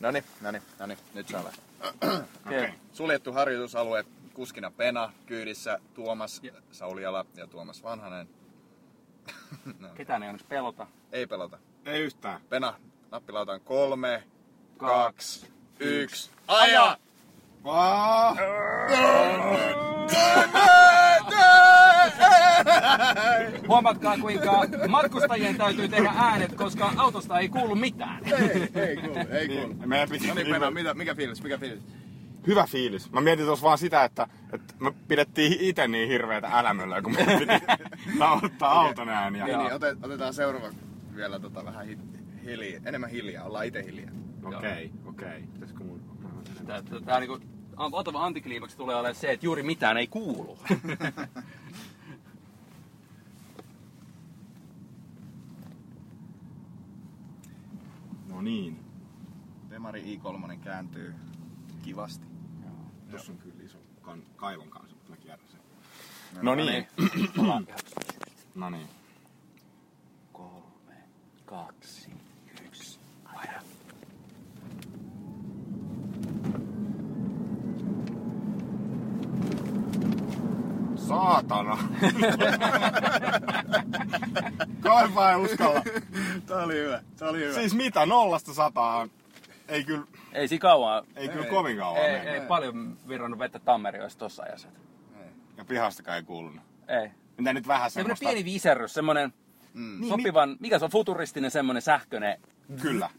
Noni, noni, noni, nyt saa lähteä. Okay. Suljettu harjoitusalue, kuskina Pena, kyydissä Tuomas Sauliala ja Tuomas Vanhanen. Ketään ei onneksi pelota. Ei pelota. Ei yhtään. Pena, nappilautaan kolme, Kaksi, kaksi, yksi, aja! Vaa! Huomatkaa kuinka matkustajien täytyy tehdä äänet, koska autosta ei kuulu mitään. Ei, ei kuulu, ei kuulu. Niin, meidän piti, No niin, Pena, mitä, mikä fiilis, mikä fiilis? Hyvä fiilis. Mä mietin tuossa vaan sitä, että, että me pidettiin itse niin hirveätä älämöllä, kun me piti nauhoittaa auton ääniä. Niin, niin, otet, otetaan seuraava vielä tota, vähän hi, hiljaa, enemmän hiljaa, ollaan itse hiljaa. Okei, okei. Mun... Tää, tää, tää niinku, otava antikliimaksi tulee olemaan se, että juuri mitään ei kuulu. No niin. Demari i3 kääntyy kivasti. Tuossa on kyllä iso kan, kaivon kanssa, mutta mä kierrän sen. No No niin. Ihan No niin. kolme, kaksi, yksi, aja. Saatana! Kaipa ei uskalla. Tää oli hyvä, tää oli hyvä. Siis mitä, nollasta sataan? Ei kyllä, Ei si kauan. ei kyllä Ei. kovin kauan Ei, mennyt. ei paljon virrannut vettä Tammerioista tossa ajassa. Ja pihastakaan ei kuulunut. Ei. Mitä nyt vähän Semmoinen semmoista... pieni viserys, semmoinen Mm. niin, sopivan, mikä se on, futuristinen semmoinen sähköinen. Kyllä.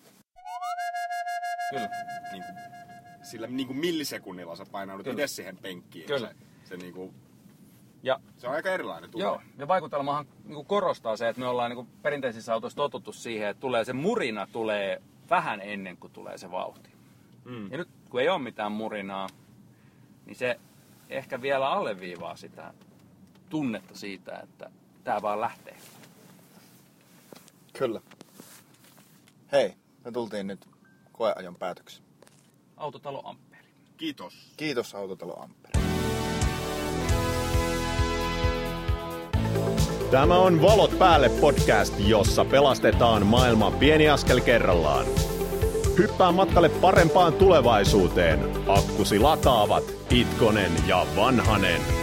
Kyllä. Niin kuin, sillä niin kuin millisekunnilla sä painaudut itse siihen penkkiin. Kyllä. Se, se, niin kuin, Ja se on aika erilainen tunne. Joo, ja vaikutelmahan niin korostaa se, että me ollaan niin perinteisissä autoissa totuttu siihen, että tulee se murina tulee vähän ennen kuin tulee se vauhti. Mm. Ja nyt kun ei ole mitään murinaa, niin se ehkä vielä alleviivaa sitä tunnetta siitä, että tämä vaan lähtee. Kyllä. Hei, me tultiin nyt koeajon päätöksi. Autotalo Amperi. Kiitos. Kiitos Autotalo Ampere. Tämä on Valot päälle podcast, jossa pelastetaan maailma pieni askel kerrallaan. Hyppää matkalle parempaan tulevaisuuteen. Akkusi lataavat Itkonen ja Vanhanen.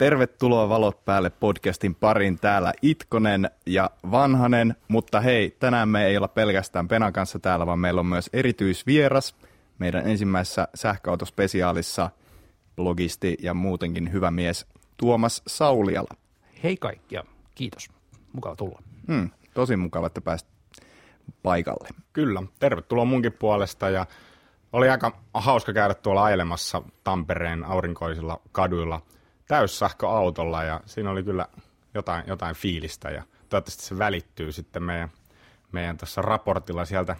Tervetuloa Valot päälle podcastin parin täällä Itkonen ja Vanhanen, mutta hei, tänään me ei olla pelkästään Penan kanssa täällä, vaan meillä on myös erityisvieras meidän ensimmäisessä sähköautospesiaalissa blogisti ja muutenkin hyvä mies Tuomas Sauliala. Hei kaikki ja kiitos. Mukava tulla. Hmm, tosi mukava, että pääsit paikalle. Kyllä, tervetuloa munkin puolesta ja oli aika hauska käydä tuolla ailemassa Tampereen aurinkoisilla kaduilla täyssähköautolla ja siinä oli kyllä jotain, jotain fiilistä ja toivottavasti se välittyy sitten meidän, meidän tuossa raportilla sieltä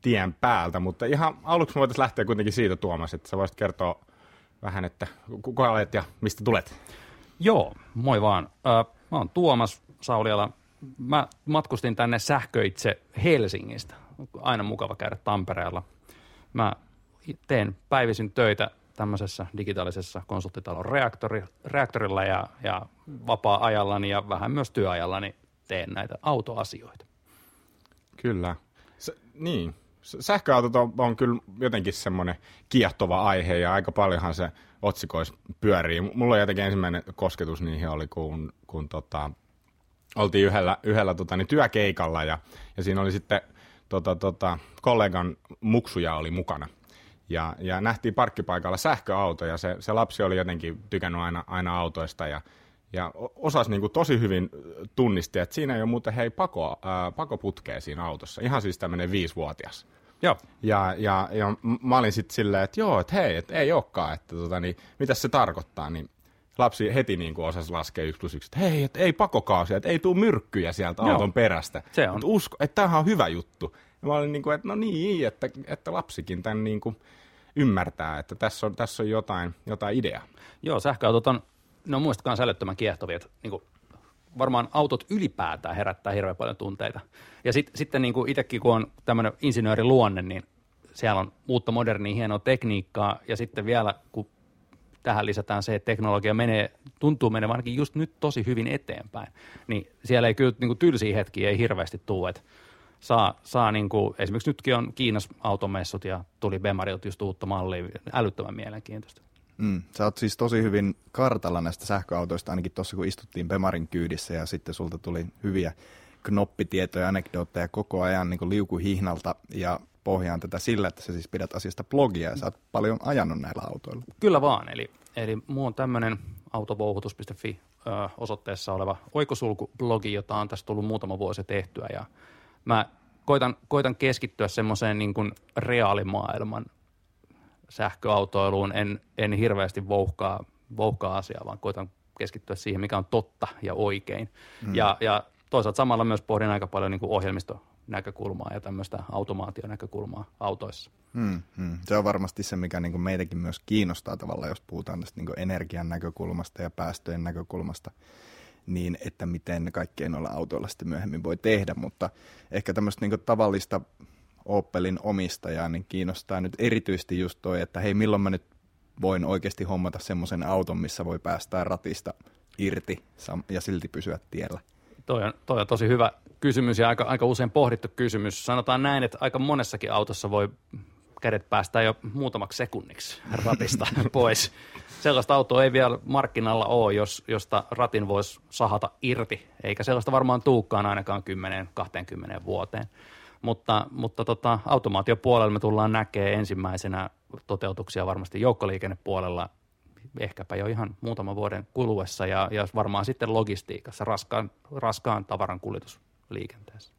tien päältä, mutta ihan aluksi me voitaisiin lähteä kuitenkin siitä Tuomas, että sä voisit kertoa vähän, että kuka olet ja mistä tulet. Joo, moi vaan. Mä oon Tuomas Sauliala. Mä matkustin tänne sähköitse Helsingistä. Aina mukava käydä Tampereella. Mä teen päivisin töitä tämmöisessä digitaalisessa konsulttitalon reaktori, reaktorilla ja, ja vapaa-ajallani ja vähän myös työajallani teen näitä autoasioita. Kyllä. S- niin. Sähköautot on, on kyllä jotenkin semmoinen kiehtova aihe ja aika paljonhan se otsikois pyörii. Mulla jotenkin ensimmäinen kosketus niihin oli, kun, kun tota, oltiin yhdellä, yhdellä tota, niin työkeikalla ja, ja siinä oli sitten tota, tota, kollegan muksuja oli mukana. Ja, ja nähtiin parkkipaikalla sähköauto ja se, se lapsi oli jotenkin tykännyt aina, aina autoista ja, ja osasi niin kuin tosi hyvin tunnisti, että siinä ei ole muuten hei pako, ää, pakoputkea siinä autossa. Ihan siis tämmöinen viisivuotias. Joo, Ja, ja, ja mä olin sitten silleen, että joo, että hei, että ei olekaan, että tota, niin, mitä se tarkoittaa, niin lapsi heti niin kuin osasi laskea yksi plus yksi, että hei, että ei pakokaasia, että ei tule myrkkyjä sieltä Joo. auton perästä. Se on. Että usko, että tämähän on hyvä juttu. Ja mä olin niin kuin, että no niin, että, että lapsikin tämän niin kuin ymmärtää, että tässä on, tässä on jotain, jotain ideaa. Joo, sähköautot on, ne on muistakaan älyttömän kiehtovia. että Niin kuin, varmaan autot ylipäätään herättää hirveän paljon tunteita. Ja sit, sitten niin kuin itsekin, kun on tämmöinen insinööriluonne, niin siellä on uutta modernia hienoa tekniikkaa ja sitten vielä kun tähän lisätään se, että teknologia menee, tuntuu menee ainakin just nyt tosi hyvin eteenpäin, niin siellä ei kyllä niin kuin tylsiä hetkiä ei hirveästi tule, että saa, saa niin kuin, esimerkiksi nytkin on Kiinas automessut ja tuli Bemarilta just uutta mallia, älyttömän mielenkiintoista. Mm. Sä oot siis tosi hyvin kartalla näistä sähköautoista, ainakin tuossa kun istuttiin Bemarin kyydissä ja sitten sulta tuli hyviä knoppitietoja, anekdootteja koko ajan niin liukuhihnalta ja pohjaan tätä sillä, että sä siis pidät asiasta blogia ja sä oot paljon ajanut näillä autoilla. Kyllä vaan, eli, eli muu on tämmöinen autovouhutus.fi osoitteessa oleva oikosulkublogi, jota on tässä tullut muutama vuosi tehtyä ja mä koitan, koitan keskittyä semmoiseen niin kuin reaalimaailman sähköautoiluun, en, en hirveästi vouhkaa, vouhkaa asiaa, vaan koitan keskittyä siihen, mikä on totta ja oikein. Mm. Ja, ja toisaalta samalla myös pohdin aika paljon niin kuin ohjelmistonäkökulmaa ja tämmöistä automaationäkökulmaa autoissa. Hmm, hmm. Se on varmasti se, mikä niin kuin meitäkin myös kiinnostaa tavallaan, jos puhutaan tästä niin kuin energian näkökulmasta ja päästöjen näkökulmasta, niin että miten kaikkien noilla autoilla sitten myöhemmin voi tehdä, mutta ehkä tämmöistä niin tavallista Opelin omistajaa, niin kiinnostaa nyt erityisesti just toi, että hei, milloin mä nyt voin oikeasti hommata semmoisen auton, missä voi päästää ratista irti ja silti pysyä tiellä. Toi on, toi on tosi hyvä kysymys ja aika, aika usein pohdittu kysymys. Sanotaan näin, että aika monessakin autossa voi kädet päästää jo muutamaksi sekunniksi ratista pois. Sellaista autoa ei vielä markkinalla ole, jos, josta ratin voisi sahata irti, eikä sellaista varmaan tuukkaan ainakaan 10-20 vuoteen. Mutta, mutta tota, automaatiopuolella me tullaan näkemään ensimmäisenä toteutuksia varmasti joukkoliikennepuolella ehkäpä jo ihan muutaman vuoden kuluessa ja, ja varmaan sitten logistiikassa, raskaan, raskaan tavaran kuljetusliikenteessä.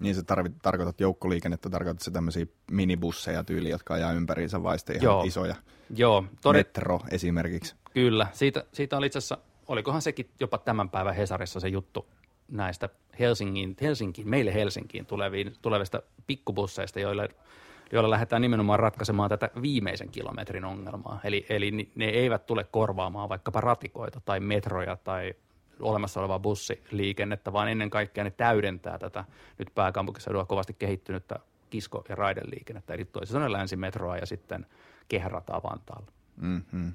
Niin sä tarvit, tarkoitat joukkoliikennettä, tarkoitat se tämmöisiä minibusseja tyyli, jotka ajaa ympäriinsä vaiste ihan Joo. isoja. Joo. Todi... Metro esimerkiksi. Kyllä, siitä, siitä oli itse asiassa, olikohan sekin jopa tämän päivän Hesarissa se juttu näistä Helsingin, Helsinkiin, meille Helsinkiin tuleviin, tulevista pikkubusseista, joille joilla lähdetään nimenomaan ratkaisemaan tätä viimeisen kilometrin ongelmaa. Eli, eli ne eivät tule korvaamaan vaikkapa ratikoita tai metroja tai olemassa olevaa bussiliikennettä, vaan ennen kaikkea ne täydentää tätä nyt pääkaupunkiseudulla kovasti kehittynyttä kisko- ja raideliikennettä, eli toisin sanoen länsimetroa ja sitten kehärataa Vantaalla. Mm-hmm.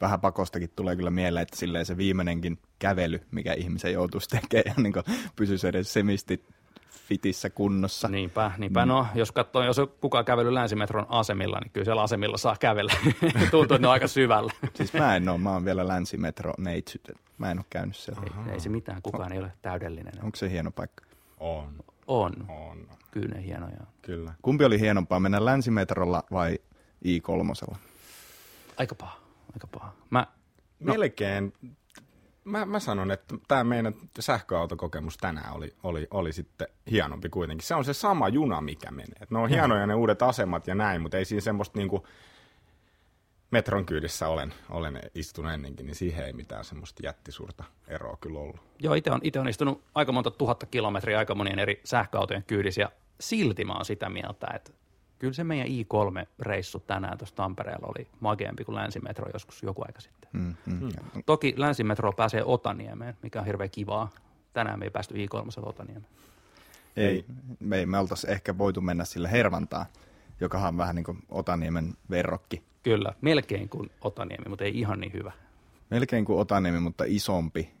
Vähän pakostakin tulee kyllä mieleen, että silleen se viimeinenkin kävely, mikä ihmisen joutuisi tekemään, niin pysyisi edes semisti fitissä kunnossa. Niinpä, niinpä. Mm. No, jos katsoo, jos kukaan kävely länsimetron asemilla, niin kyllä siellä asemilla saa kävellä. Tuntuu, että ne on aika syvällä. siis mä en ole, mä oon vielä länsimetro neitsyt. Mä en ole käynyt siellä. Ei, ei se mitään, kukaan ei ole täydellinen. Onko se hieno paikka? On. On. On. Kyllä ne hienoja. Kyllä. Kumpi oli hienompaa, mennä länsimetrolla vai I3? Aika paha, aika paha. Mä, no. Melkein mä, mä sanon, että tämä meidän sähköautokokemus tänään oli, oli, oli sitten hienompi kuitenkin. Se on se sama juna, mikä menee. ne on hienoja ne uudet asemat ja näin, mutta ei siinä semmoista niinku metron kyydissä olen, olen istunut ennenkin, niin siihen ei mitään semmoista jättisuurta eroa kyllä ollut. Joo, itse on, ite on istunut aika monta tuhatta kilometriä aika monien eri sähköautojen kyydissä ja silti mä oon sitä mieltä, että kyllä se meidän I3-reissu tänään tuossa Tampereella oli mageempi kuin länsimetro joskus joku aika sitten. Mm, mm. Mm. Toki länsimetro pääsee Otaniemeen, mikä on hirveän kivaa. Tänään me ei päästy I3 Otaniemeen. Ei, me ei me oltaisi ehkä voitu mennä sille Hervantaan, joka on vähän niin kuin Otaniemen verrokki. Kyllä, melkein kuin Otaniemi, mutta ei ihan niin hyvä. Melkein kuin Otaniemi, mutta isompi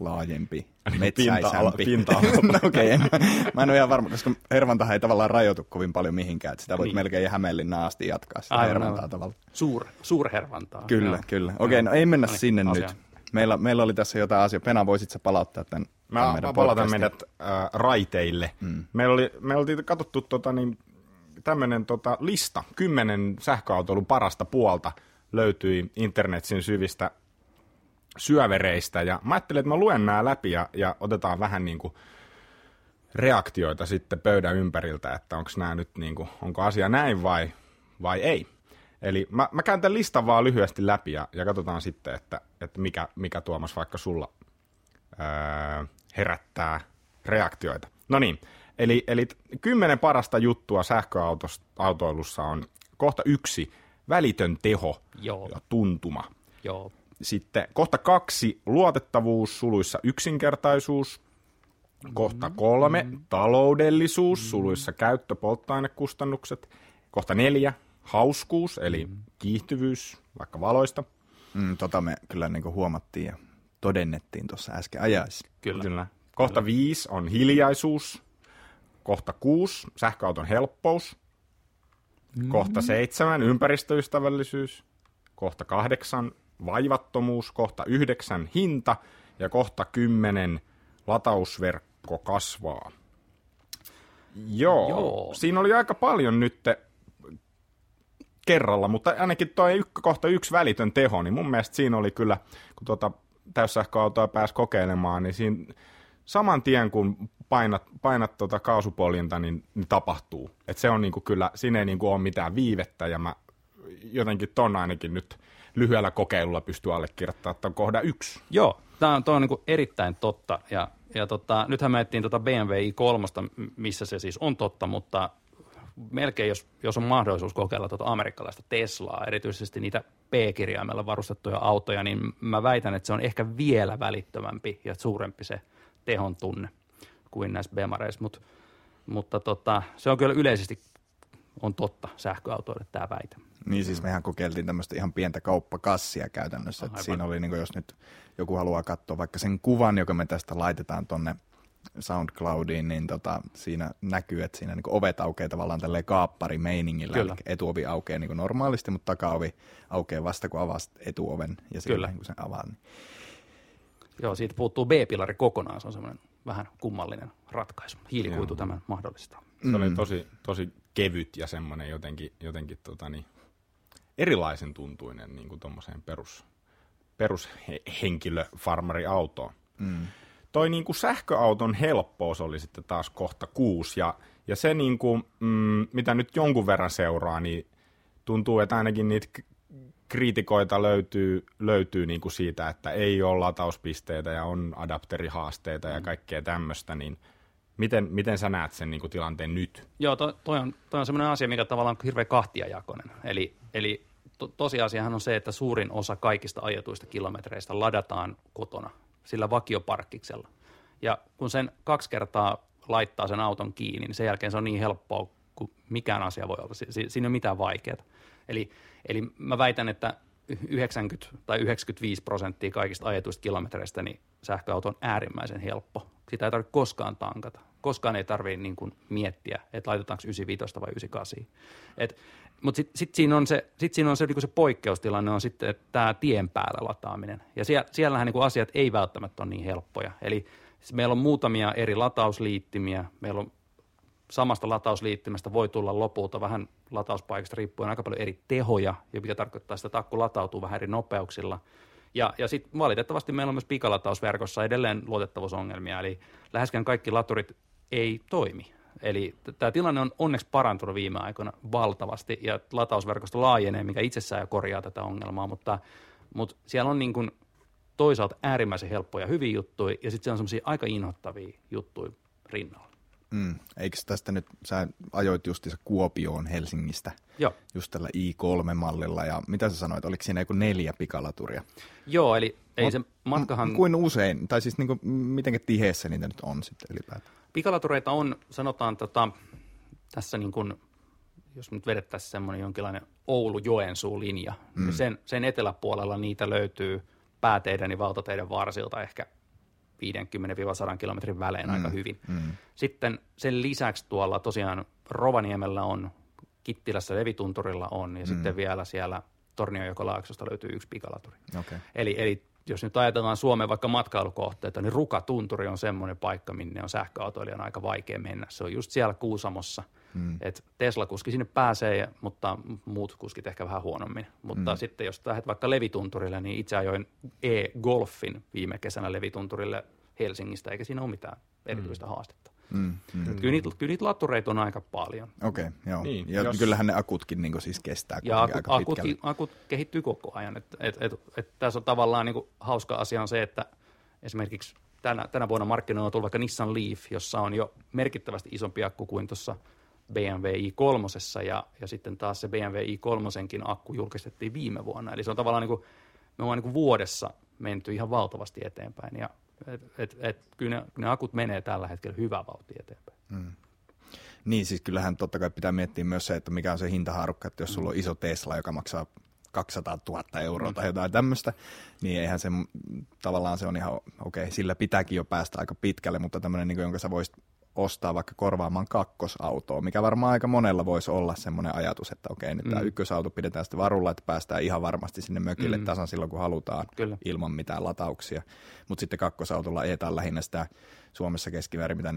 laajempi, metsäisämpi. Pinta-ala. no, okei, okay, mä, mä en ole ihan varma, koska Hervantahan ei tavallaan rajoitu kovin paljon mihinkään, että sitä voit niin. melkein Hämeenlinnaan asti jatkaa sitä Aivan, Hervantaa tavallaan. Suur, suurhervantaa. Kyllä, joo. kyllä. Okei, okay, no ei mennä no niin, sinne asia. nyt. Meillä, meillä oli tässä jotain asiaa. Pena, voisit sä palauttaa tämän Mä, meidän mä palautan meidät äh, raiteille. Mm. Meillä oli, me oltiin katsottu tota, niin, tämmöinen tota, lista, kymmenen sähköautoilun parasta puolta löytyi internetsin syvistä syövereistä. Ja mä ajattelin, että mä luen nämä läpi ja, ja otetaan vähän niin kuin reaktioita sitten pöydän ympäriltä, että onko nämä nyt niin kuin, onko asia näin vai, vai ei. Eli mä, mä käyn tämän listan vaan lyhyesti läpi ja, ja katsotaan sitten, että, että mikä, mikä Tuomas vaikka sulla öö, herättää reaktioita. No niin, eli, eli kymmenen parasta juttua sähköautoilussa on kohta yksi, välitön teho Joo. ja tuntuma. Joo. Sitten kohta kaksi, luotettavuus, suluissa yksinkertaisuus. Kohta kolme, taloudellisuus, suluissa käyttö, polttoainekustannukset. Kohta neljä, hauskuus, eli kiihtyvyys, vaikka valoista. Mm, tota me kyllä niin huomattiin ja todennettiin tuossa äsken ajaessa. Kyllä. Kyllä. Kohta Kyllä. viisi on hiljaisuus. Kohta kuusi, sähköauton helppous. Kohta seitsemän, ympäristöystävällisyys. Kohta kahdeksan, vaivattomuus. Kohta yhdeksän, hinta. Ja kohta kymmenen, latausverkko kasvaa. Joo, Joo. siinä oli aika paljon nyt kerralla, mutta ainakin tuo kohta yksi välitön teho, niin mun mielestä siinä oli kyllä, kun tuota täyssähköautoa pääsi kokeilemaan, niin siinä saman tien kun painat, painat tuota kaasupoljinta, niin, niin tapahtuu. Et se on niinku kyllä, siinä ei niinku ole mitään viivettä ja mä jotenkin ton ainakin nyt lyhyellä kokeilulla pystyy allekirjoittamaan tämän kohda yksi. Joo, tämä on, on niin erittäin totta. Ja, ja tota, nythän me ettiin tota BMW i3, missä se siis on totta, mutta melkein jos, jos on mahdollisuus kokeilla tuota amerikkalaista Teslaa, erityisesti niitä P-kirjaimella varustettuja autoja, niin mä väitän, että se on ehkä vielä välittömämpi ja suurempi se tehon tunne kuin näissä Bemareissa, Mut, mutta tota, se on kyllä yleisesti on totta sähköautoille tämä väite. Niin siis mehän kokeiltiin tämmöistä ihan pientä kauppakassia käytännössä. Että siinä oli, niin kuin, jos nyt joku haluaa katsoa vaikka sen kuvan, joka me tästä laitetaan tonne SoundCloudiin, niin tota, siinä näkyy, että siinä niin ovet aukeaa tavallaan tälleen kaapparimeiningillä. Kyllä. Eli etuovi aukeaa niin normaalisti, mutta takaovi aukeaa vasta kun avaat etuoven ja Kyllä. Niin sen avaa. Niin. Joo, siitä puuttuu B-pilari kokonaan. Se on semmoinen vähän kummallinen ratkaisu. Hiilikuitu Joo. tämän mahdollistaa. Se oli mm. tosi, tosi kevyt ja semmoinen jotenkin, jotenkin tota niin, erilaisen tuntuinen niin kuin tuommoiseen perus, perushenkilö-farmari-autoon. Mm. Toi niin kuin sähköauton helppous oli sitten taas kohta kuusi, ja, ja se niin kuin, mm, mitä nyt jonkun verran seuraa, niin tuntuu, että ainakin niitä kriitikoita löytyy, löytyy niin kuin siitä, että ei ole latauspisteitä ja on adapterihaasteita ja mm. kaikkea tämmöistä, niin miten, miten sä näet sen niin kuin tilanteen nyt? Joo, toi, toi on, toi on semmoinen asia, mikä tavallaan on hirveän kahtiajakoinen. Eli, eli to, tosiasiahan on se, että suurin osa kaikista ajetuista kilometreistä ladataan kotona sillä vakioparkkiksella. Ja kun sen kaksi kertaa laittaa sen auton kiinni, niin sen jälkeen se on niin helppoa kuin mikään asia voi olla. Si- siinä ei ole mitään vaikeaa. Eli, eli mä väitän, että 90 tai 95 prosenttia kaikista ajetuista kilometreistä, niin sähköauto on äärimmäisen helppo. Sitä ei tarvitse koskaan tankata. Koskaan ei tarvitse niin kuin miettiä, että laitetaanko 95 vai 98. Et, mutta sitten sit siinä on se, sit siinä on se, niin se poikkeustilanne on sitten tämä tien päällä lataaminen. Ja siellä, siellähän niin asiat ei välttämättä ole niin helppoja. Eli meillä on muutamia eri latausliittimiä, meillä on samasta latausliittymästä voi tulla lopulta vähän latauspaikasta riippuen aika paljon eri tehoja, ja mikä tarkoittaa sitä, että akku latautuu vähän eri nopeuksilla. Ja, ja sitten valitettavasti meillä on myös pikalatausverkossa edelleen luotettavuusongelmia, eli läheskään kaikki laturit ei toimi. Eli tämä tilanne on onneksi parantunut viime aikoina valtavasti, ja latausverkosto laajenee, mikä itsessään jo korjaa tätä ongelmaa, mutta, mutta siellä on niin kuin toisaalta äärimmäisen helppoja hyviä juttuja, ja sitten siellä on semmoisia aika inhottavia juttuja rinnalla. Mm. Eikö tästä nyt, sä ajoit justiinsa Kuopioon Helsingistä Joo. just tällä i3-mallilla, ja mitä sä sanoit, oliko siinä joku neljä pikalaturia? Joo, eli ei se matkahan... Kuin usein, tai siis niin kuin, miten tiheessä niitä nyt on sitten ylipäätään? Pikalatureita on, sanotaan tota, tässä niin kuin, jos nyt vedettäisiin semmoinen jonkinlainen Oulu-Joensuu-linja, niin mm. niin sen, sen eteläpuolella niitä löytyy pääteiden ja valtateiden varsilta ehkä 50-100 kilometrin välein mm, aika hyvin. Mm. Sitten sen lisäksi tuolla tosiaan Rovaniemellä on, Kittilässä Levitunturilla on ja mm. sitten vielä siellä Tornionjokolaaksosta löytyy yksi pikalaturi. Okay. Eli, eli jos nyt ajatellaan Suomen vaikka matkailukohteita, niin Rukatunturi on semmoinen paikka, minne on sähköautoilijan aika vaikea mennä. Se on just siellä Kuusamossa. Mm. Et Tesla-kuski sinne pääsee, mutta muut kuskit ehkä vähän huonommin. Mutta mm. sitten jos lähdet vaikka Levitunturille, niin itse ajoin e-golfin viime kesänä Levitunturille Helsingistä, eikä siinä ole mitään erityistä mm. haastetta. Mm, mm. Kyllä, niitä, kyllä niitä latureita on aika paljon. Okei, okay, joo. Niin, ja jos... kyllähän ne akutkin niin siis kestää ja akut, aika akut, akut kehittyy koko ajan. Et, et, et, et, tässä on tavallaan niin hauska asia on se, että esimerkiksi tänä, tänä vuonna markkinoilla on tullut vaikka Nissan Leaf, jossa on jo merkittävästi isompi akku kuin tuossa BMW i3 ja, ja sitten taas se BMW i3 akku julkistettiin viime vuonna. Eli se on tavallaan niin kuin, me ollaan niin kuin vuodessa menty ihan valtavasti eteenpäin ja et, et, et, kyllä ne, ne akut menee tällä hetkellä hyvä vauhti eteenpäin. Mm. Niin, siis kyllähän totta kai pitää miettiä myös se, että mikä on se hintaharukka, että jos sulla on iso Tesla, joka maksaa 200 000 euroa tai jotain tämmöistä, niin eihän se tavallaan se on ihan okei, okay, sillä pitääkin jo päästä aika pitkälle, mutta tämmöinen, niin jonka sä voisit ostaa vaikka korvaamaan kakkosautoa, mikä varmaan aika monella voisi olla semmoinen ajatus, että okei, nyt mm. tämä ykkösauto pidetään sitten varulla, että päästään ihan varmasti sinne mökille mm. tasan silloin, kun halutaan, Kyllä. ilman mitään latauksia. Mutta sitten kakkosautolla ajetaan lähinnä sitä Suomessa keskimäärin, mitä 40-50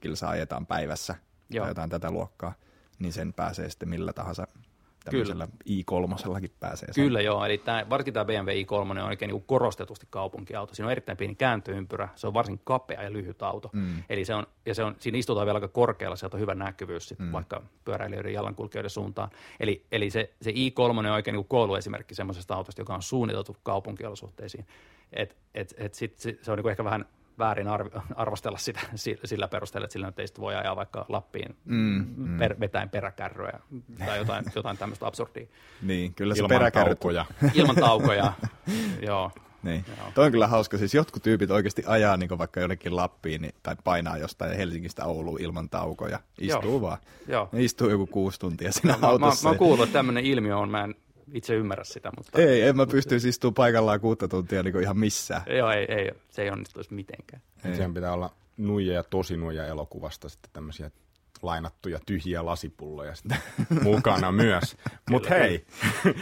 kilsaa ajetaan päivässä, Joo. tai jotain tätä luokkaa, niin sen pääsee sitten millä tahansa tämmöisellä i3 pääsee. Kyllä joo, eli tämä, varsinkin tämä BMW i3 on oikein niin korostetusti kaupunkiauto. Siinä on erittäin pieni kääntöympyrä, se on varsin kapea ja lyhyt auto. Mm. Eli se on, ja se on, siinä istutaan vielä aika korkealla, sieltä on hyvä näkyvyys sit mm. vaikka pyöräilijöiden ja jalankulkijoiden suuntaan. Eli, eli se, se i3 on oikein niin kouluesimerkki semmoisesta autosta, joka on suunniteltu kaupunkiolosuhteisiin. Et, et, et sit, sit, se on niin ehkä vähän väärin arv- arvostella sitä sillä perusteella, että sillä nyt ei voi ajaa vaikka Lappiin mm, mm. Per, vetäen peräkärryä tai jotain, jotain tämmöistä absurdia. Niin, kyllä se ilman peräkärryt. taukoja. Ilman taukoja, joo. Niin. Joo. Toi on kyllä hauska. Siis jotkut tyypit oikeasti ajaa niin vaikka jonnekin Lappiin niin, tai painaa jostain Helsingistä Ouluun ilman taukoja. Istuu Joo. vaan. Joo. Ne istuu joku kuusi tuntia siinä no, autossa. Mä, mä, mä oon kuullut, että tämmöinen ilmiö on. Mä en itse ymmärrä sitä. Mutta... Ei, en mä pystyisi istumaan paikallaan kuutta tuntia niin ihan missään. Joo, ei, ei, se ei onnistuisi mitenkään. Ei. Sehän pitää olla nuija ja tosi nuija elokuvasta sitten tämmöisiä lainattuja tyhjiä lasipulloja sitten mukana myös. Mutta hei,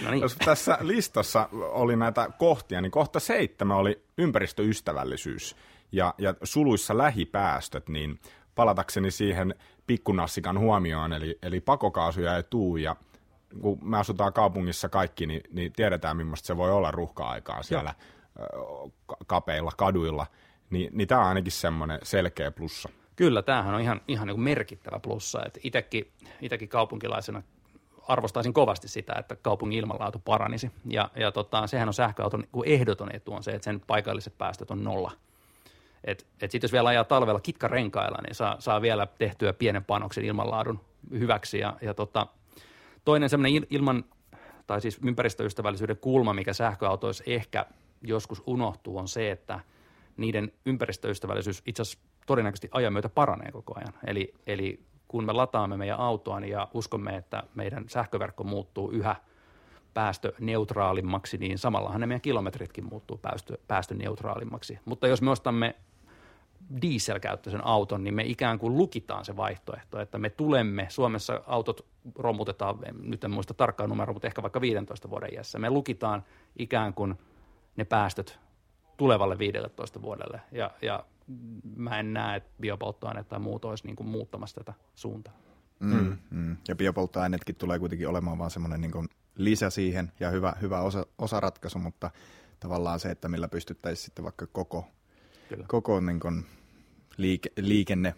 no niin. jos tässä listassa oli näitä kohtia, niin kohta seitsemän oli ympäristöystävällisyys ja, ja suluissa lähipäästöt, niin palatakseni siihen pikkunassikan huomioon, eli, eli pakokaasuja ei tuu ja kun me asutaan kaupungissa kaikki, niin, niin tiedetään, millaista se voi olla ruuhka-aikaa siellä Joo. kapeilla kaduilla, niin, niin tämä on ainakin semmoinen selkeä plussa. Kyllä, tämähän on ihan, ihan niin merkittävä plussa. Itekin kaupunkilaisena arvostaisin kovasti sitä, että kaupungin ilmanlaatu paranisi. Ja, ja tota, sehän on sähköauton niin ehdoton etu on se, että sen paikalliset päästöt on nolla. Et, et sitten jos vielä ajaa talvella kitkarenkailla, niin saa, saa vielä tehtyä pienen panoksen ilmanlaadun hyväksi. Ja, ja tota, Toinen semmoinen ilman, tai siis ympäristöystävällisyyden kulma, mikä sähköautoissa ehkä joskus unohtuu, on se, että niiden ympäristöystävällisyys itse asiassa todennäköisesti ajan myötä paranee koko ajan. Eli, eli kun me lataamme meidän autoa niin ja uskomme, että meidän sähköverkko muuttuu yhä päästöneutraalimmaksi, niin samallahan ne meidän kilometritkin muuttuu päästö, päästöneutraalimmaksi. Mutta jos me ostamme dieselkäyttöisen auton, niin me ikään kuin lukitaan se vaihtoehto, että me tulemme, Suomessa autot romutetaan, nyt en muista tarkkaan numeroa, mutta ehkä vaikka 15 vuoden iässä, me lukitaan ikään kuin ne päästöt tulevalle 15 vuodelle, ja, ja mä en näe, että biopolttoaine tai muut olisi niin kuin muuttamassa tätä suuntaa. Mm, mm. Mm. Ja biopolttoaineetkin tulee kuitenkin olemaan vaan semmoinen niin lisä siihen ja hyvä, hyvä osa, osaratkaisu, mutta tavallaan se, että millä pystyttäisiin sitten vaikka koko Kyllä. koko niin kuin, liike, liikenne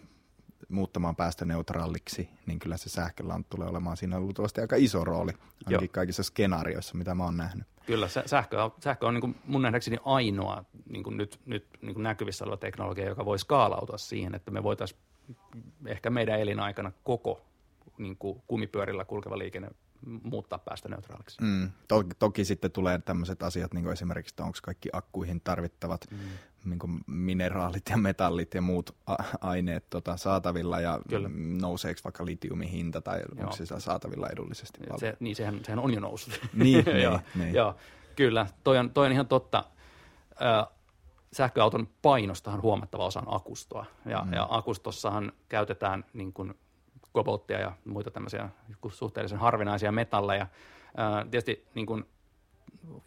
muuttamaan päästöneutraaliksi, niin kyllä se sähköllä on, tulee olemaan siinä luultavasti aika iso rooli, ainakin Joo. kaikissa skenaarioissa, mitä mä oon nähnyt. Kyllä, sähkö, sähkö on niin kuin mun nähdäkseni ainoa niin kuin nyt, nyt niin kuin näkyvissä oleva teknologia, joka voi skaalautua siihen, että me voitaisiin ehkä meidän elinaikana koko niin kuin kumipyörillä kulkeva liikenne muuttaa päästöneutraaliksi. Mm, toki, toki sitten tulee tämmöiset asiat, niin kuin esimerkiksi, että onko kaikki akkuihin tarvittavat mm. niin kuin mineraalit ja metallit ja muut a- aineet tota, saatavilla ja Kyllä. nouseeko vaikka litiumin hinta tai Joo. onko se saatavilla edullisesti? Se, niin, sehän, sehän on jo noussut. niin, niin, Joo, niin. Joo, kyllä, toi on, toi on ihan totta. Ö, sähköauton painostahan huomattava osa on akustoa ja, mm. ja akustossahan käytetään niin kuin kobolttia ja muita tämmöisiä suhteellisen harvinaisia metalleja. tietysti niin kuin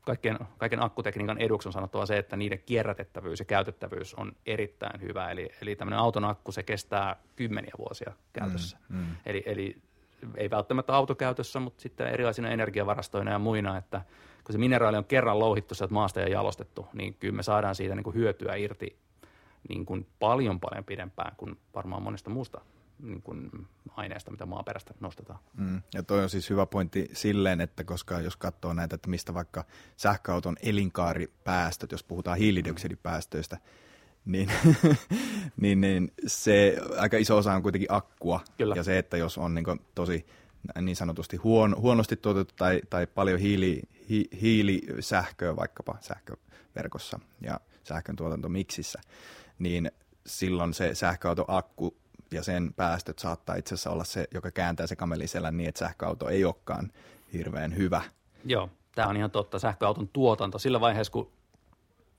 kaikkien, kaiken akkutekniikan eduksi on sanottava se, että niiden kierrätettävyys ja käytettävyys on erittäin hyvä. Eli, eli tämmöinen auton akku, se kestää kymmeniä vuosia käytössä. Mm, mm. Eli, eli ei välttämättä autokäytössä, mutta sitten erilaisina energiavarastoina ja muina, että kun se mineraali on kerran louhittu sieltä maasta ja jalostettu, niin kyllä me saadaan siitä niin kuin hyötyä irti niin kuin paljon paljon pidempään kuin varmaan monesta muusta niin kuin aineesta, mitä maaperästä nostetaan. Mm. Ja toi on siis hyvä pointti silleen, että koska jos katsoo näitä, että mistä vaikka sähköauton elinkaaripäästöt, jos puhutaan hiilidioksidipäästöistä, niin, niin, niin se aika iso osa on kuitenkin akkua. Kyllä. Ja se, että jos on niin tosi niin sanotusti huon, huonosti tuotettu tai, tai paljon hiili, hi, hiilisähköä vaikkapa sähköverkossa ja sähkön tuotantomiksissä, niin silloin se sähköauton akku ja sen päästöt saattaa itse asiassa olla se, joka kääntää se kameliselän niin, että sähköauto ei olekaan hirveän hyvä. Joo, tämä on ihan totta. Sähköauton tuotanto sillä vaiheessa, kun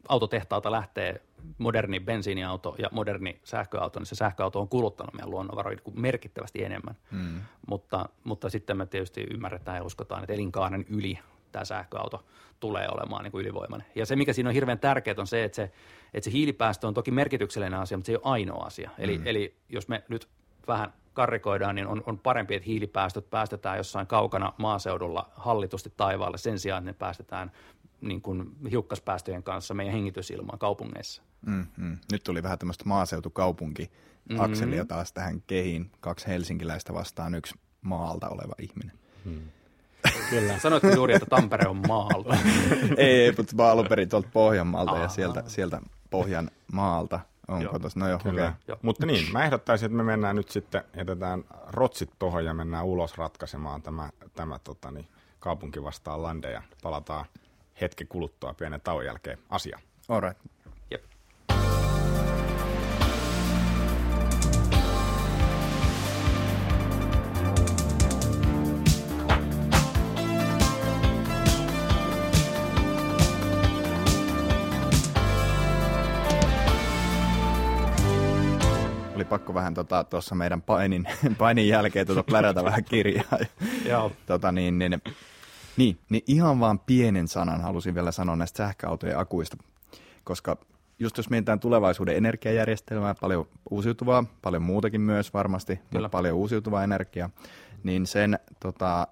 autotehtaalta lähtee moderni bensiiniauto ja moderni sähköauto, niin se sähköauto on kuluttanut meidän luonnonvaroja niin merkittävästi enemmän. Mm. Mutta, mutta sitten me tietysti ymmärretään ja uskotaan, että elinkaaren yli tämä sähköauto tulee olemaan niin kuin ylivoimainen. Ja se, mikä siinä on hirveän tärkeää, on se, että se, että se hiilipäästö on toki merkityksellinen asia, mutta se ei ole ainoa asia. Eli, mm. eli jos me nyt vähän karrikoidaan, niin on, on parempi, että hiilipäästöt päästetään jossain kaukana maaseudulla hallitusti taivaalle sen sijaan, että ne päästetään niin kuin hiukkaspäästöjen kanssa meidän hengitysilmaan kaupungeissa. Mm, mm. Nyt tuli vähän tämmöistä maaseutukaupunki akselia mm-hmm. taas tähän kehiin. Kaksi helsinkiläistä vastaan yksi maalta oleva ihminen. Mm. Kyllä. Sanoitko juuri, että Tampere on maalta? ei, mutta mä alun perin tuolta Pohjanmaalta Aa, ja sieltä, sieltä Pohjan maalta. Onko tuossa? No joo, Kyllä. Okay. Joo. Mutta niin, mä ehdottaisin, että me mennään nyt sitten, jätetään rotsit tuohon ja mennään ulos ratkaisemaan tämä, tämä tota, niin, kaupunki vastaan lande ja palataan hetki kuluttua pienen tauon jälkeen asiaan. All right. Pakko vähän tuossa tota, meidän painin, painin jälkeen tuota plärätä vähän kirjaa. Joo. Tota, niin, niin, niin, niin ihan vaan pienen sanan halusin vielä sanoa näistä sähköautojen akuista, koska just jos mietitään tulevaisuuden energiajärjestelmää, paljon uusiutuvaa, paljon muutakin myös varmasti, Kyllä. mutta paljon uusiutuvaa energiaa, niin sen tota,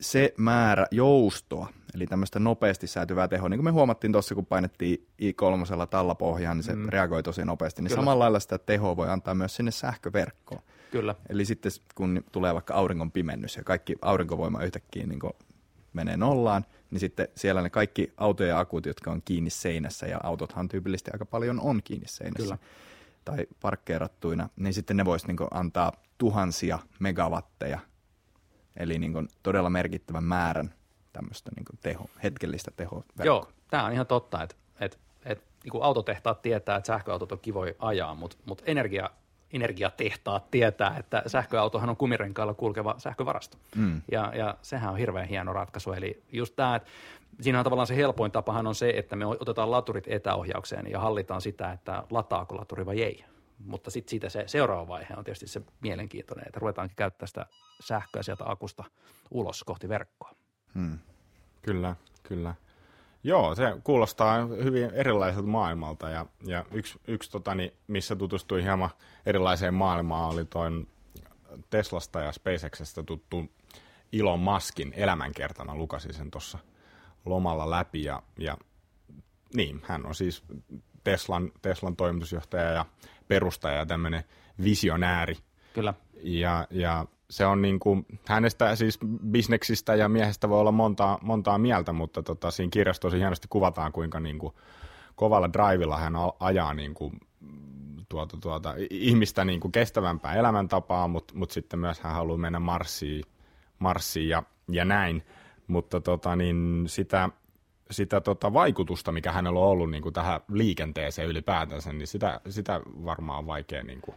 se määrä joustoa, eli tämmöistä nopeasti säätyvää tehoa, niin kuin me huomattiin tuossa, kun painettiin i3 tallapohjaan, niin se mm. reagoi tosi nopeasti, niin Kyllä. samalla lailla sitä tehoa voi antaa myös sinne sähköverkkoon. Kyllä. Eli sitten kun tulee vaikka auringon pimennys ja kaikki aurinkovoima yhtäkkiä niin menee nollaan, niin sitten siellä ne kaikki autojen ja akut, jotka on kiinni seinässä, ja autothan tyypillisesti aika paljon on kiinni seinässä, Kyllä. tai parkkeerattuina, niin sitten ne voisi niin antaa tuhansia megawatteja Eli niin todella merkittävän määrän tämmöistä niin kuin teho, hetkellistä tehoa. Joo, tämä on ihan totta, että, että, että niin kuin autotehtaat tietää, että sähköautot on kivoja ajaa, mutta, mutta energia, energiatehtaat tietää, että sähköautohan on kumirenkailla kulkeva sähkövarasto. Mm. Ja, ja sehän on hirveän hieno ratkaisu. Eli just tämä, että siinä on tavallaan se helpoin tapahan on se, että me otetaan laturit etäohjaukseen ja hallitaan sitä, että lataako laturi vai ei. Mutta sitten siitä se seuraava vaihe on tietysti se mielenkiintoinen, että ruvetaankin käyttää sitä sähköä sieltä akusta ulos kohti verkkoa. Hmm. Kyllä, kyllä. Joo, se kuulostaa hyvin erilaiselta maailmalta ja, ja yksi, yksi totani, missä tutustui hieman erilaiseen maailmaan oli tuon Teslasta ja SpaceXstä tuttu Elon Muskin elämänkertana, lukasin sen tuossa lomalla läpi ja, ja niin, hän on siis Teslan, Teslan toimitusjohtaja ja perustaja ja tämmöinen visionääri. Kyllä. Ja, ja se on niin kuin, hänestä siis bisneksistä ja miehestä voi olla montaa, montaa mieltä, mutta tota, siinä kirjassa tosi hienosti kuvataan, kuinka niin kuin, kovalla drivilla hän ajaa niin kuin, tuota, tuota, ihmistä niin kuin kestävämpää elämäntapaa, mutta, mutta sitten myös hän haluaa mennä Marsiin, Marsiin ja, ja näin. Mutta tota, niin sitä, sitä tota vaikutusta, mikä hänellä on ollut niin kuin tähän liikenteeseen ylipäätänsä, niin sitä, sitä varmaan on vaikea, niin kuin,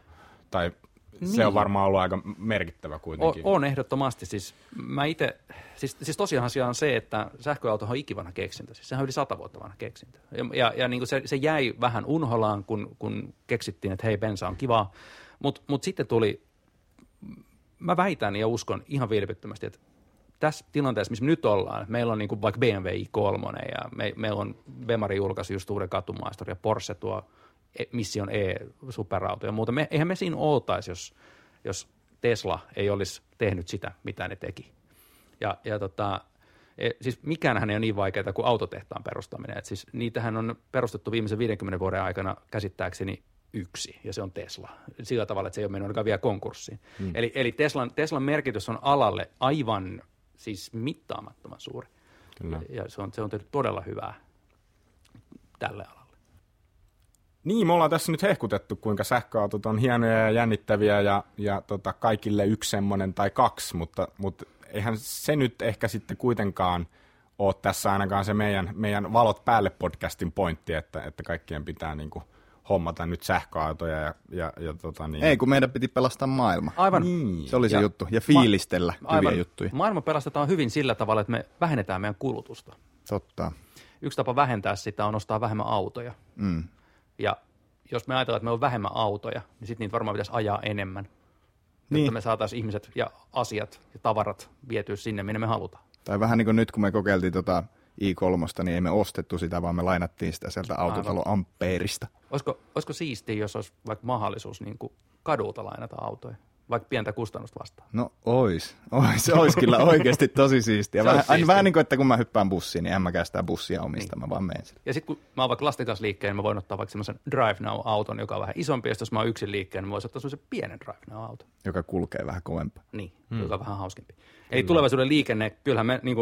tai niin. se on niin. varmaan ollut aika merkittävä kuitenkin. O, on ehdottomasti. Siis, mä ite, siis, siis tosiaan asia on se, että sähköauto on ikivanha keksintö. Siis sehän on yli sata vuotta vanha keksintö. Ja, ja, ja niin kuin se, se jäi vähän unholaan, kun, kun keksittiin, että hei, bensa on kivaa. Mutta mut sitten tuli, mä väitän ja uskon ihan vilpittömästi, että tässä tilanteessa, missä me nyt ollaan, meillä on niin kuin vaikka BMW i3 ja me, meillä on Bemari julkaisi just uuden katumaastori ja Porsche tuo Mission E-superauto ja muuta. Me, eihän me siinä oltaisi, jos, jos Tesla ei olisi tehnyt sitä, mitä ne teki. Ja, ja tota, e, siis mikään ei ole niin vaikeaa kuin autotehtaan perustaminen. Et siis niitähän on perustettu viimeisen 50 vuoden aikana käsittääkseni yksi, ja se on Tesla. Sillä tavalla, että se ei ole mennyt ainakaan vielä konkurssiin. Mm. Eli, eli Teslan, Teslan merkitys on alalle aivan siis mittaamattoman suuri. Kyllä. Ja se on, se on tehty todella hyvää tälle alalle. Niin, me ollaan tässä nyt hehkutettu, kuinka sähköautot on hienoja ja jännittäviä ja, ja tota, kaikille yksi semmoinen tai kaksi, mutta, mutta eihän se nyt ehkä sitten kuitenkaan ole tässä ainakaan se meidän, meidän valot päälle podcastin pointti, että, että kaikkien pitää niin kuin hommata nyt sähköautoja ja, ja, ja tota niin. Ei, kun meidän piti pelastaa maailma. Aivan. Niin. Se oli se Ja- juttu. Ja fiilistellä Aivan. hyviä juttuja. Maailma pelastetaan hyvin sillä tavalla, että me vähennetään meidän kulutusta. Totta. Yksi tapa vähentää sitä on ostaa vähemmän autoja. Mm. Ja jos me ajatellaan, että meillä on vähemmän autoja, niin sitten niitä varmaan pitäisi ajaa enemmän. Niin. Niin. Jotta me saataisiin ihmiset ja asiat ja tavarat vietyä sinne, minne me halutaan. Tai vähän niin kuin nyt, kun me kokeiltiin tota i3, niin ei me ostettu sitä, vaan me lainattiin sitä sieltä autotalo Ampeerista. Olisiko, olisiko siistiä, jos olisi vaikka mahdollisuus niin kuin kadulta lainata autoja, vaikka pientä kustannusta vastaan? No ois. ois. Se olisi kyllä oikeasti tosi siistiä. Vähän, aina siistiä. vähän niin kuin, että kun mä hyppään bussiin, niin en mäkään sitä bussia omista, niin. mä vaan menen sille. Ja sitten kun mä oon vaikka lasten kanssa liikkeen, niin mä voin ottaa vaikka semmoisen Drive Now-auton, joka on vähän isompi, ja jos mä oon yksin liikkeen, niin mä voisin ottaa semmoisen pienen Drive Now-auton. joka kulkee vähän kovempaa. Niin, hmm. joka on vähän hauskempi. Eli tulevaisuuden liikenne, kyllähän me niin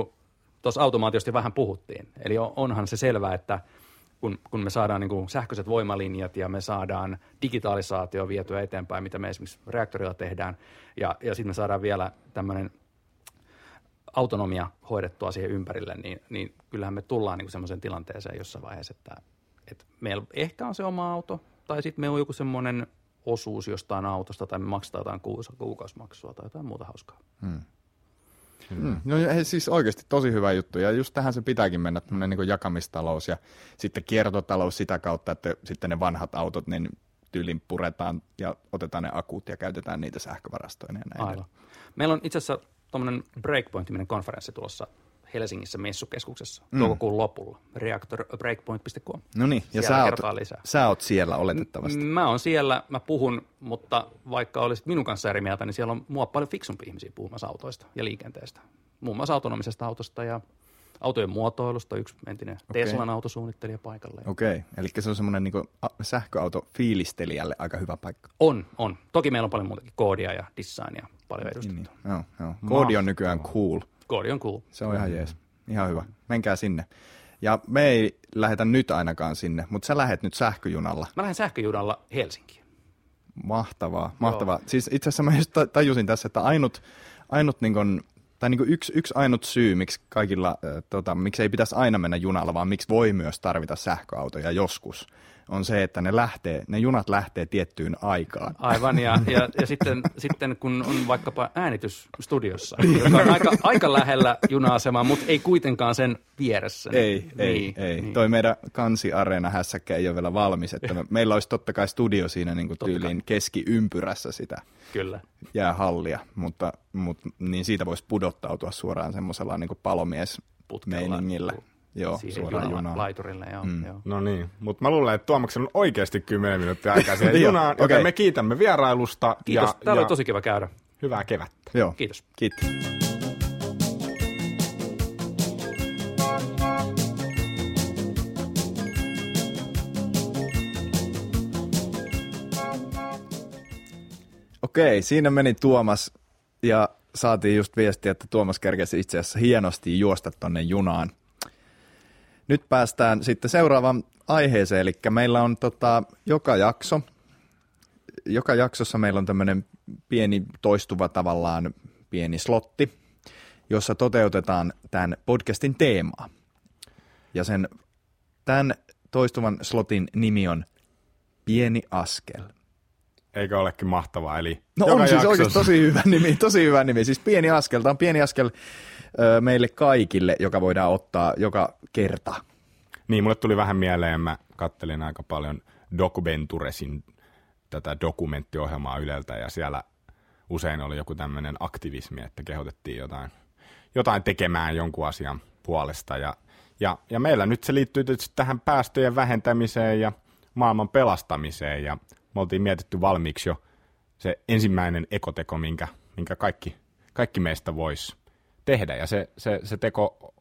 tuossa automaatiosta vähän puhuttiin. Eli on- onhan se selvää, että kun, kun me saadaan niin kuin sähköiset voimalinjat ja me saadaan digitalisaatio vietyä eteenpäin, mitä me esimerkiksi reaktorilla tehdään, ja, ja sitten me saadaan vielä tämmöinen autonomia hoidettua siihen ympärille, niin, niin kyllähän me tullaan niin semmoiseen tilanteeseen jossain vaiheessa, että, että meillä ehkä on se oma auto, tai sitten meillä on joku semmoinen osuus jostain autosta, tai me maksetaan jotain kuukausimaksua tai jotain muuta hauskaa. Mm. No hei, siis oikeasti tosi hyvä juttu. Ja just tähän se pitääkin mennä, tämmöinen niin jakamistalous ja sitten kiertotalous sitä kautta, että sitten ne vanhat autot, niin tyylin puretaan ja otetaan ne akut ja käytetään niitä sähkövarastoina ja näin. Aivan. Meillä on itse asiassa tuommoinen Breakpoint-niminen konferenssi tulossa Helsingissä messukeskuksessa mm. toukokuun lopulla. Reactorbreakpoint.com. No niin, ja sä oot, lisää. sä oot siellä oletettavasti. Mä oon siellä, mä puhun, mutta vaikka olisit minun kanssa eri mieltä, niin siellä on mua paljon fiksumpia ihmisiä puhumassa autoista ja liikenteestä. Muun muassa autonomisesta autosta ja autojen muotoilusta. Yksi entinen Okei. Teslan autosuunnittelija paikalle. Okei, okay. eli se on semmoinen niin sähköauto fiilistelijälle aika hyvä paikka. On, on. Toki meillä on paljon muutakin koodia ja designia paljon edustettu. Niin, joo, joo. Koodi on nykyään cool. Koodi on cool. Se on ihan jees. Ihan hyvä. Menkää sinne. Ja me ei lähetä nyt ainakaan sinne, mutta sä lähet nyt sähköjunalla. Mä lähden sähköjunalla Helsinkiin. Mahtavaa, mahtavaa. Siis itse asiassa mä just ta- tajusin tässä, että ainut, ainut niin kun, tai niin yksi, yksi ainut syy, miksi kaikilla, äh, tota, miksi ei pitäisi aina mennä junalla, vaan miksi voi myös tarvita sähköautoja joskus, on se, että ne, lähtee, ne junat lähtee tiettyyn aikaan. Aivan, ja, ja, ja sitten, sitten kun on vaikkapa äänitys studiossa, joka on aika, aika lähellä juna-asemaa, mutta ei kuitenkaan sen vieressä. Ei, ei, Niin, ei. niin. Toi meidän kansiareena hässäkkä ei ole vielä valmis, että me, meillä olisi totta kai studio siinä niin kuin tyyliin keskiympyrässä sitä Kyllä. jäähallia, mutta, mutta niin siitä voisi pudottautua suoraan semmoisella niin palomies Putkella. meiningillä. Joo, Siihen suoraan junaan. laiturille, joo, mm. joo. No niin, mutta mä luulen, että Tuomaksen on oikeasti 10 minuuttia aikaa siihen junaan, joten okei. me kiitämme vierailusta Kiitos, ja, täällä ja oli tosi kiva käydä. hyvää kevättä. Joo, Kiitos. kiitos. Okei, siinä meni Tuomas ja saatiin just viestiä, että Tuomas kerkesi itse asiassa hienosti juosta tonne junaan. Nyt päästään sitten seuraavaan aiheeseen, eli meillä on tota, joka jakso, joka jaksossa meillä on tämmöinen pieni toistuva tavallaan pieni slotti, jossa toteutetaan tämän podcastin teemaa. Ja sen, tämän toistuvan slotin nimi on Pieni askel. Eikö olekin mahtavaa? Eli No on siis oikeasti tosi hyvä nimi, tosi hyvä nimi. Siis pieni askel, tämä on pieni askel ö, meille kaikille, joka voidaan ottaa joka kerta. Niin, mulle tuli vähän mieleen, mä kattelin aika paljon Documenturesin tätä dokumenttiohjelmaa Yleltä ja siellä usein oli joku tämmöinen aktivismi, että kehotettiin jotain, jotain tekemään jonkun asian puolesta ja, ja, ja meillä nyt se liittyy tietysti tähän päästöjen vähentämiseen ja maailman pelastamiseen ja me oltiin mietitty valmiiksi jo se ensimmäinen ekoteko, minkä, minkä kaikki, kaikki meistä voisi tehdä ja se, se, se teko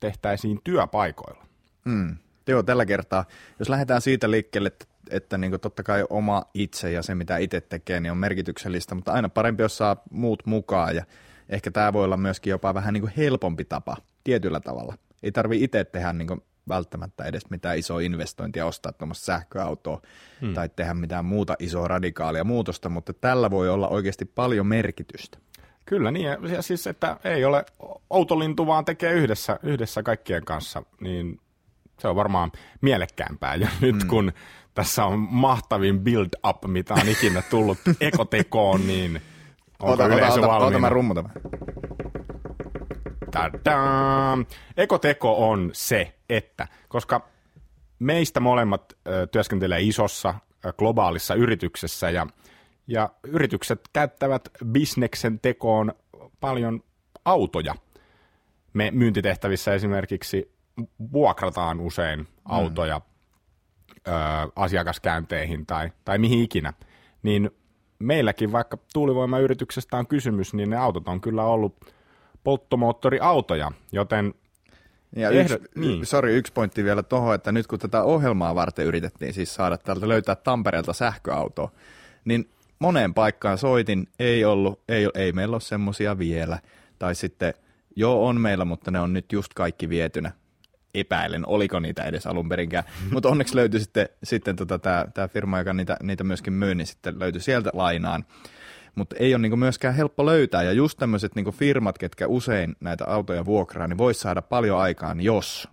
tehtäisiin työpaikoilla. Mm. Joo, tällä kertaa, jos lähdetään siitä liikkeelle, että, että niin totta kai oma itse ja se, mitä itse tekee, niin on merkityksellistä, mutta aina parempi, jos saa muut mukaan ja ehkä tämä voi olla myöskin jopa vähän niin helpompi tapa tietyllä tavalla. Ei tarvi itse tehdä niin välttämättä edes mitään isoa investointia, ostaa tuommoista sähköautoa hmm. tai tehdä mitään muuta isoa radikaalia muutosta, mutta tällä voi olla oikeasti paljon merkitystä. Kyllä niin, ja- siis että ei ole outolintu, vaan tekee yhdessä, yhdessä kaikkien kanssa, niin se on varmaan mielekkäämpää. Ja nyt mm. kun tässä on mahtavin build-up, mitä on ikinä tullut ekotekoon, niin onko Ota, ota, yleisö ota, ota valmiina? mä rummutan. Tadam! Ekoteko on se, että koska meistä molemmat työskentelee isossa globaalissa yrityksessä ja, ja yritykset käyttävät bisneksen tekoon paljon autoja. Me myyntitehtävissä esimerkiksi vuokrataan usein autoja ö, asiakaskäynteihin tai, tai mihin ikinä, niin meilläkin vaikka tuulivoimayrityksestä on kysymys, niin ne autot on kyllä ollut polttomoottoriautoja, joten Ja Ehdot- yksi, niin. niin. sorry, yksi pointti vielä tuohon, että nyt kun tätä ohjelmaa varten yritettiin siis saada täältä löytää Tampereelta sähköauto, niin moneen paikkaan soitin, ei ollut, ei, ei meillä ole semmosia vielä. Tai sitten, joo on meillä, mutta ne on nyt just kaikki vietynä. Epäilen, oliko niitä edes alun perinkään. Mutta onneksi löytyi sitten, sitten tota, tämä firma, joka niitä, niitä myöskin myy, niin sitten löytyi sieltä lainaan. Mutta ei ole niinku myöskään helppo löytää. Ja just tämmöiset niinku firmat, ketkä usein näitä autoja vuokraa, niin voisi saada paljon aikaan, jos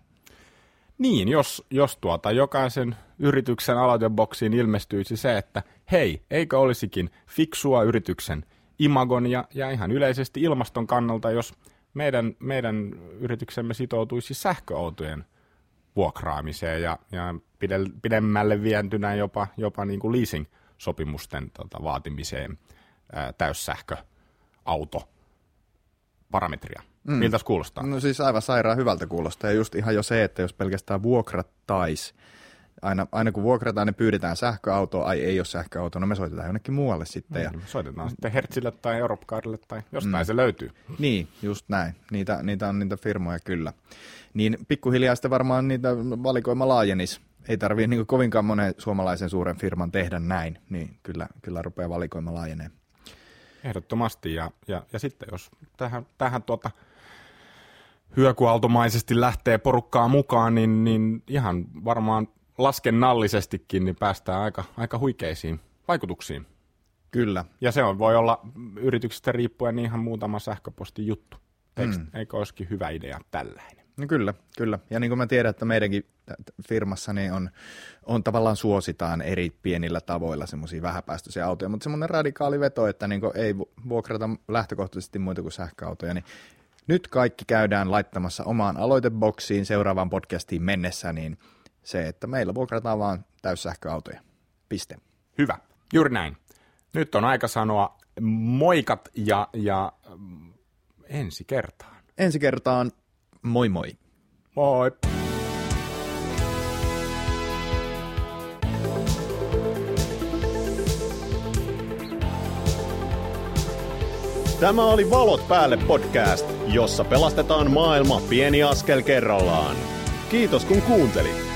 Niin, jos, jos tuota jokaisen yrityksen aloiteboksiin ilmestyisi se, että hei, eikö olisikin fiksua yrityksen imagon ja, ja ihan yleisesti ilmaston kannalta, jos meidän, meidän yrityksemme sitoutuisi sähköautojen vuokraamiseen ja, ja pide, pidemmälle vientynä jopa, jopa niin kuin leasing-sopimusten tota, vaatimiseen ää, täyssähköauto parametria. Mm. Miltä se kuulostaa? No siis aivan sairaan hyvältä kuulostaa. Ja just ihan jo se, että jos pelkästään vuokrattais, aina, aina kun vuokrataan, niin pyydetään sähköautoa, ai ei ole sähköauto, no me soitetaan jonnekin muualle sitten. Ja, Soitetaan sitten Hertzille tai Europcarille tai jostain mm. se löytyy. niin, just näin. Niitä, niitä on niitä firmoja kyllä. Niin pikkuhiljaa sitten varmaan niitä valikoima laajenis. Ei tarvii niin kovinkaan monen suomalaisen suuren firman tehdä näin, niin kyllä, kyllä rupeaa valikoima laajenee. Ehdottomasti. Ja, ja, ja sitten jos tähän, tähän tuota hyökyautomaisesti lähtee porukkaa mukaan, niin, niin ihan varmaan laskennallisestikin niin päästään aika, aika huikeisiin vaikutuksiin. Kyllä. Ja se on, voi olla yrityksestä riippuen ihan muutama sähköpostin juttu. Tekst, mm. Eikö olisikin hyvä idea tällainen? No kyllä, kyllä. Ja niin kuin mä tiedän, että meidänkin firmassa niin on, on tavallaan suositaan eri pienillä tavoilla semmoisia vähäpäästöisiä autoja, mutta semmoinen radikaali veto, että niin ei vu- vuokrata lähtökohtaisesti muita kuin sähköautoja, niin nyt kaikki käydään laittamassa omaan aloiteboksiin seuraavaan podcastiin mennessä, niin se, että meillä vuokrataan vaan täyssähköautoja. Piste. Hyvä. Juuri näin. Nyt on aika sanoa moikat ja, ja mm, ensi kertaan. Ensi kertaan, moi moi. Moi! Tämä oli Valot päälle podcast, jossa pelastetaan maailma pieni askel kerrallaan. Kiitos kun kuuntelit.